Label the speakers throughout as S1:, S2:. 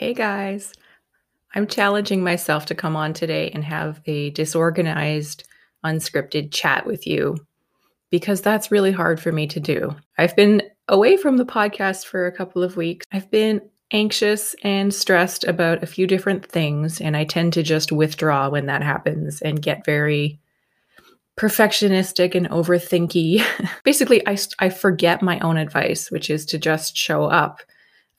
S1: Hey guys, I'm challenging myself to come on today and have a disorganized, unscripted chat with you because that's really hard for me to do. I've been away from the podcast for a couple of weeks. I've been anxious and stressed about a few different things, and I tend to just withdraw when that happens and get very perfectionistic and overthinky. Basically, I, I forget my own advice, which is to just show up.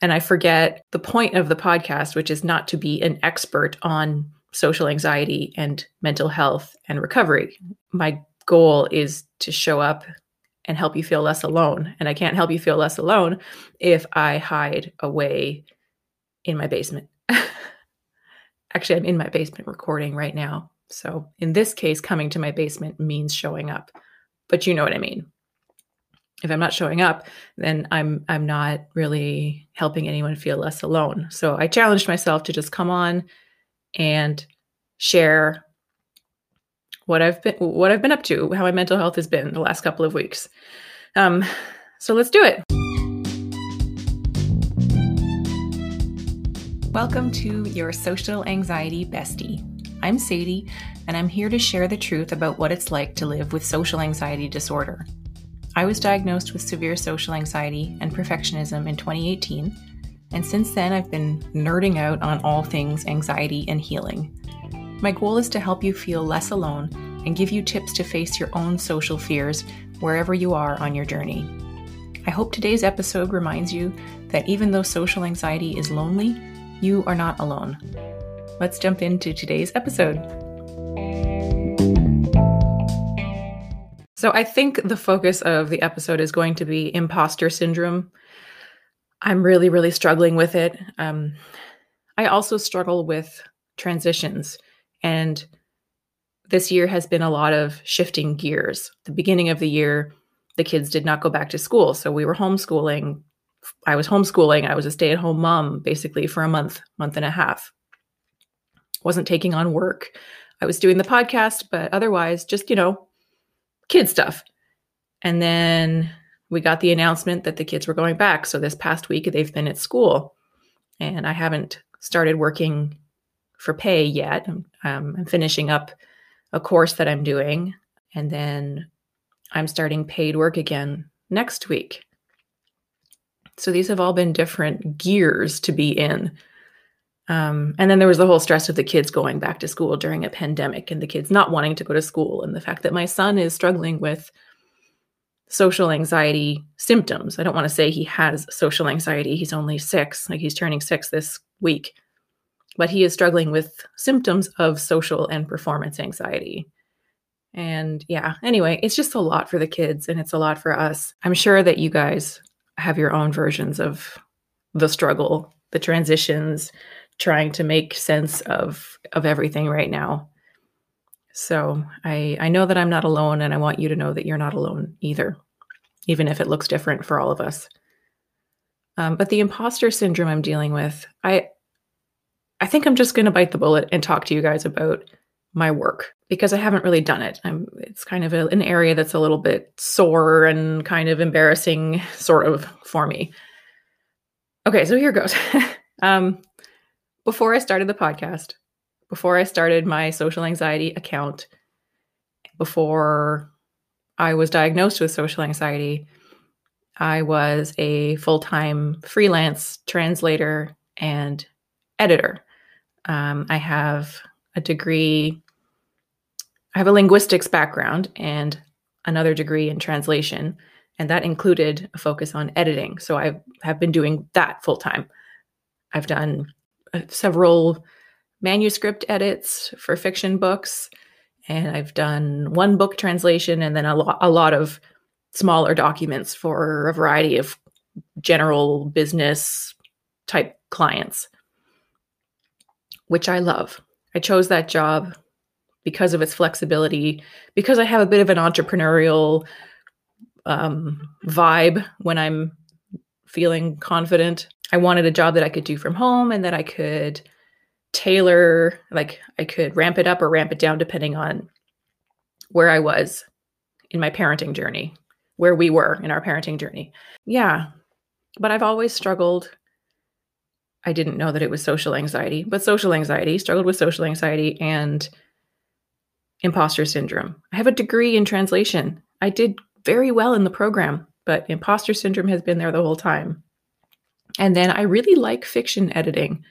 S1: And I forget the point of the podcast, which is not to be an expert on social anxiety and mental health and recovery. My goal is to show up and help you feel less alone. And I can't help you feel less alone if I hide away in my basement. Actually, I'm in my basement recording right now. So, in this case, coming to my basement means showing up. But you know what I mean. If I'm not showing up, then I'm I'm not really helping anyone feel less alone. So, I challenged myself to just come on and share what I've been what I've been up to, how my mental health has been the last couple of weeks. Um, so let's do it. Welcome to your social anxiety bestie. I'm Sadie, and I'm here to share the truth about what it's like to live with social anxiety disorder. I was diagnosed with severe social anxiety and perfectionism in 2018, and since then I've been nerding out on all things anxiety and healing. My goal is to help you feel less alone and give you tips to face your own social fears wherever you are on your journey. I hope today's episode reminds you that even though social anxiety is lonely, you are not alone let's jump into today's episode. So, I think the focus of the episode is going to be imposter syndrome. I'm really, really struggling with it. Um, I also struggle with transitions, and this year has been a lot of shifting gears. The beginning of the year, the kids did not go back to school, so we were homeschooling. I was homeschooling. I was a stay at home mom basically for a month, month and a half wasn't taking on work. I was doing the podcast, but otherwise, just, you know, kid stuff. And then we got the announcement that the kids were going back. So this past week, they've been at school. And I haven't started working for pay yet. Um, I'm finishing up a course that I'm doing. And then I'm starting paid work again next week. So these have all been different gears to be in um, and then there was the whole stress of the kids going back to school during a pandemic and the kids not wanting to go to school, and the fact that my son is struggling with social anxiety symptoms. I don't want to say he has social anxiety. He's only six, like he's turning six this week, but he is struggling with symptoms of social and performance anxiety. And yeah, anyway, it's just a lot for the kids and it's a lot for us. I'm sure that you guys have your own versions of the struggle, the transitions, trying to make sense of of everything right now. So I I know that I'm not alone and I want you to know that you're not alone either, even if it looks different for all of us. Um, but the imposter syndrome I'm dealing with, I I think I'm just going to bite the bullet and talk to you guys about my work because I haven't really done it. I'm, it's kind of a, an area that's a little bit sore and kind of embarrassing, sort of, for me. Okay, so here goes. um, before I started the podcast, before I started my social anxiety account, before I was diagnosed with social anxiety, I was a full time freelance translator and editor. Um, I have a degree, I have a linguistics background and another degree in translation, and that included a focus on editing. So I have been doing that full time. I've done several manuscript edits for fiction books, and I've done one book translation and then a, lo- a lot of smaller documents for a variety of general business type clients, which I love. I chose that job because of its flexibility, because I have a bit of an entrepreneurial um, vibe when I'm feeling confident. I wanted a job that I could do from home and that I could tailor, like I could ramp it up or ramp it down depending on where I was in my parenting journey, where we were in our parenting journey. Yeah. But I've always struggled I didn't know that it was social anxiety, but social anxiety, struggled with social anxiety and imposter syndrome. I have a degree in translation. I did very well in the program, but imposter syndrome has been there the whole time. And then I really like fiction editing,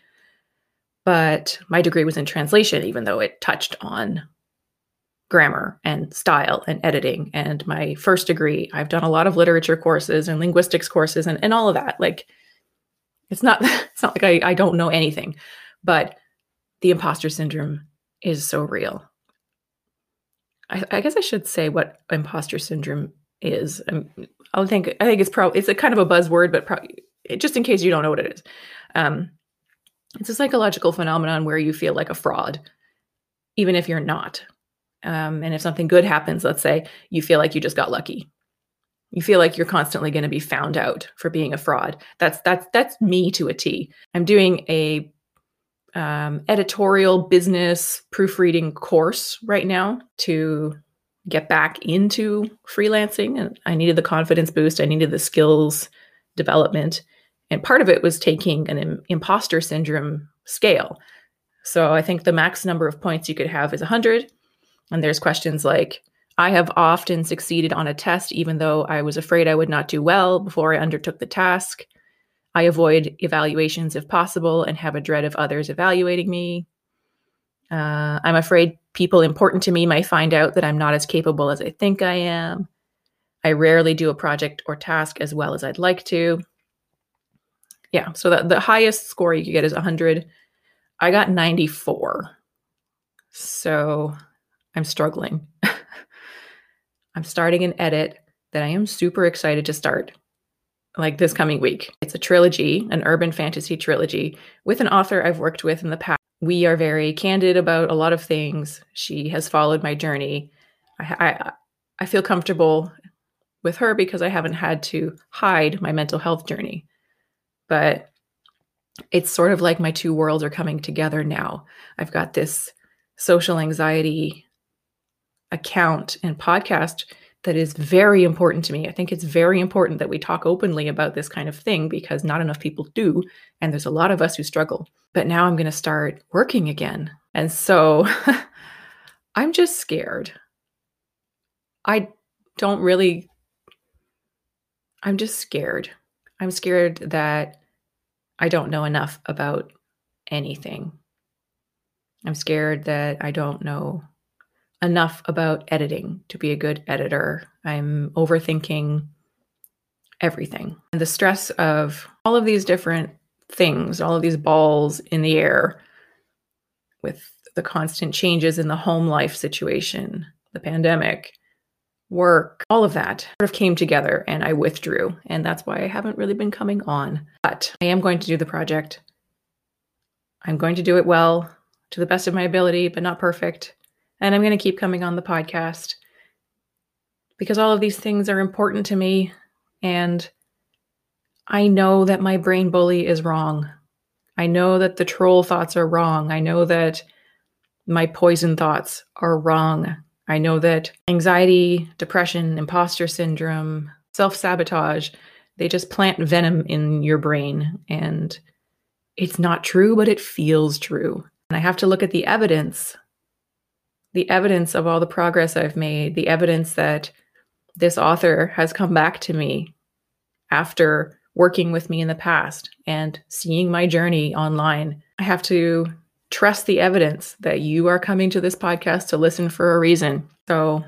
S1: but my degree was in translation, even though it touched on grammar and style and editing. And my first degree, I've done a lot of literature courses and linguistics courses and, and all of that. Like it's not it's not like I, I don't know anything, but the imposter syndrome is so real. I, I guess I should say what imposter syndrome is. Um, I think I think it's probably it's a kind of a buzzword, but probably just in case you don't know what it is. Um, it's a psychological phenomenon where you feel like a fraud, even if you're not. Um, and if something good happens, let's say you feel like you just got lucky. You feel like you're constantly going to be found out for being a fraud. That's that's that's me to a T. I'm doing a um, editorial business proofreading course right now to get back into freelancing, and I needed the confidence boost. I needed the skills development, and part of it was taking an imposter syndrome scale. So I think the max number of points you could have is 100 and there's questions like, I have often succeeded on a test, even though I was afraid I would not do well before I undertook the task. I avoid evaluations if possible and have a dread of others evaluating me. Uh, I'm afraid people important to me might find out that I'm not as capable as I think I am. I rarely do a project or task as well as I'd like to. Yeah, so the, the highest score you could get is 100. I got 94. So I'm struggling. I'm starting an edit that I am super excited to start like this coming week. It's a trilogy, an urban fantasy trilogy with an author I've worked with in the past. We are very candid about a lot of things. She has followed my journey. I, I, I feel comfortable with her because I haven't had to hide my mental health journey. But it's sort of like my two worlds are coming together now. I've got this social anxiety account and podcast that is very important to me. I think it's very important that we talk openly about this kind of thing because not enough people do. And there's a lot of us who struggle. But now I'm going to start working again. And so I'm just scared. I don't really, I'm just scared. I'm scared that I don't know enough about anything. I'm scared that I don't know enough about editing to be a good editor. I'm overthinking everything. And the stress of all of these different things, all of these balls in the air with the constant changes in the home life situation, the pandemic, work, all of that sort of came together and I withdrew. And that's why I haven't really been coming on. But I am going to do the project. I'm going to do it well to the best of my ability, but not perfect. And I'm going to keep coming on the podcast because all of these things are important to me. And I know that my brain bully is wrong. I know that the troll thoughts are wrong. I know that my poison thoughts are wrong. I know that anxiety, depression, imposter syndrome, self sabotage, they just plant venom in your brain. And it's not true, but it feels true. And I have to look at the evidence the evidence of all the progress I've made, the evidence that this author has come back to me after working with me in the past and seeing my journey online. I have to trust the evidence that you are coming to this podcast to listen for a reason. So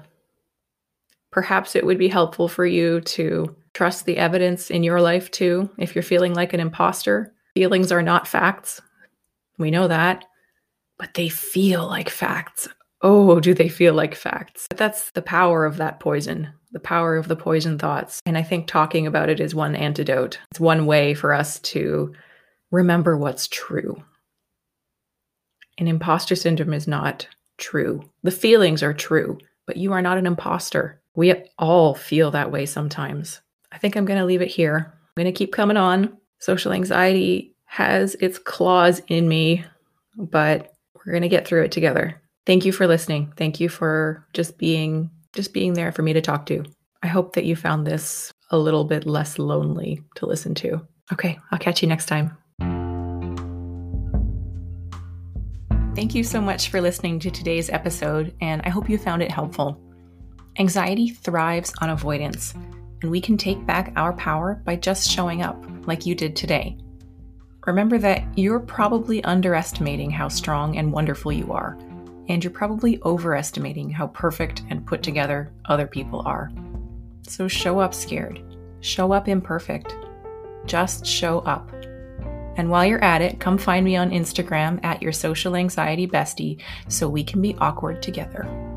S1: perhaps it would be helpful for you to trust the evidence in your life too. If you're feeling like an imposter, feelings are not facts. We know that, but they feel like facts oh, do they feel like facts? But that's the power of that poison, the power of the poison thoughts. And I think talking about it is one antidote. It's one way for us to remember what's true. And imposter syndrome is not true. The feelings are true, but you are not an imposter. We all feel that way sometimes. I think I'm going to leave it here. I'm going to keep coming on. Social anxiety has its claws in me, but we're going to get through it together. Thank you for listening. Thank you for just being just being there for me to talk to. I hope that you found this a little bit less lonely to listen to. Okay, I'll catch you next time. Thank you so much for listening to today's episode, and I hope you found it helpful. Anxiety thrives on avoidance, and we can take back our power by just showing up, like you did today. Remember that you're probably underestimating how strong and wonderful you are, and you're probably overestimating how perfect and put together other people are. So show up scared, show up imperfect, just show up. And while you're at it, come find me on Instagram at your social anxiety bestie so we can be awkward together.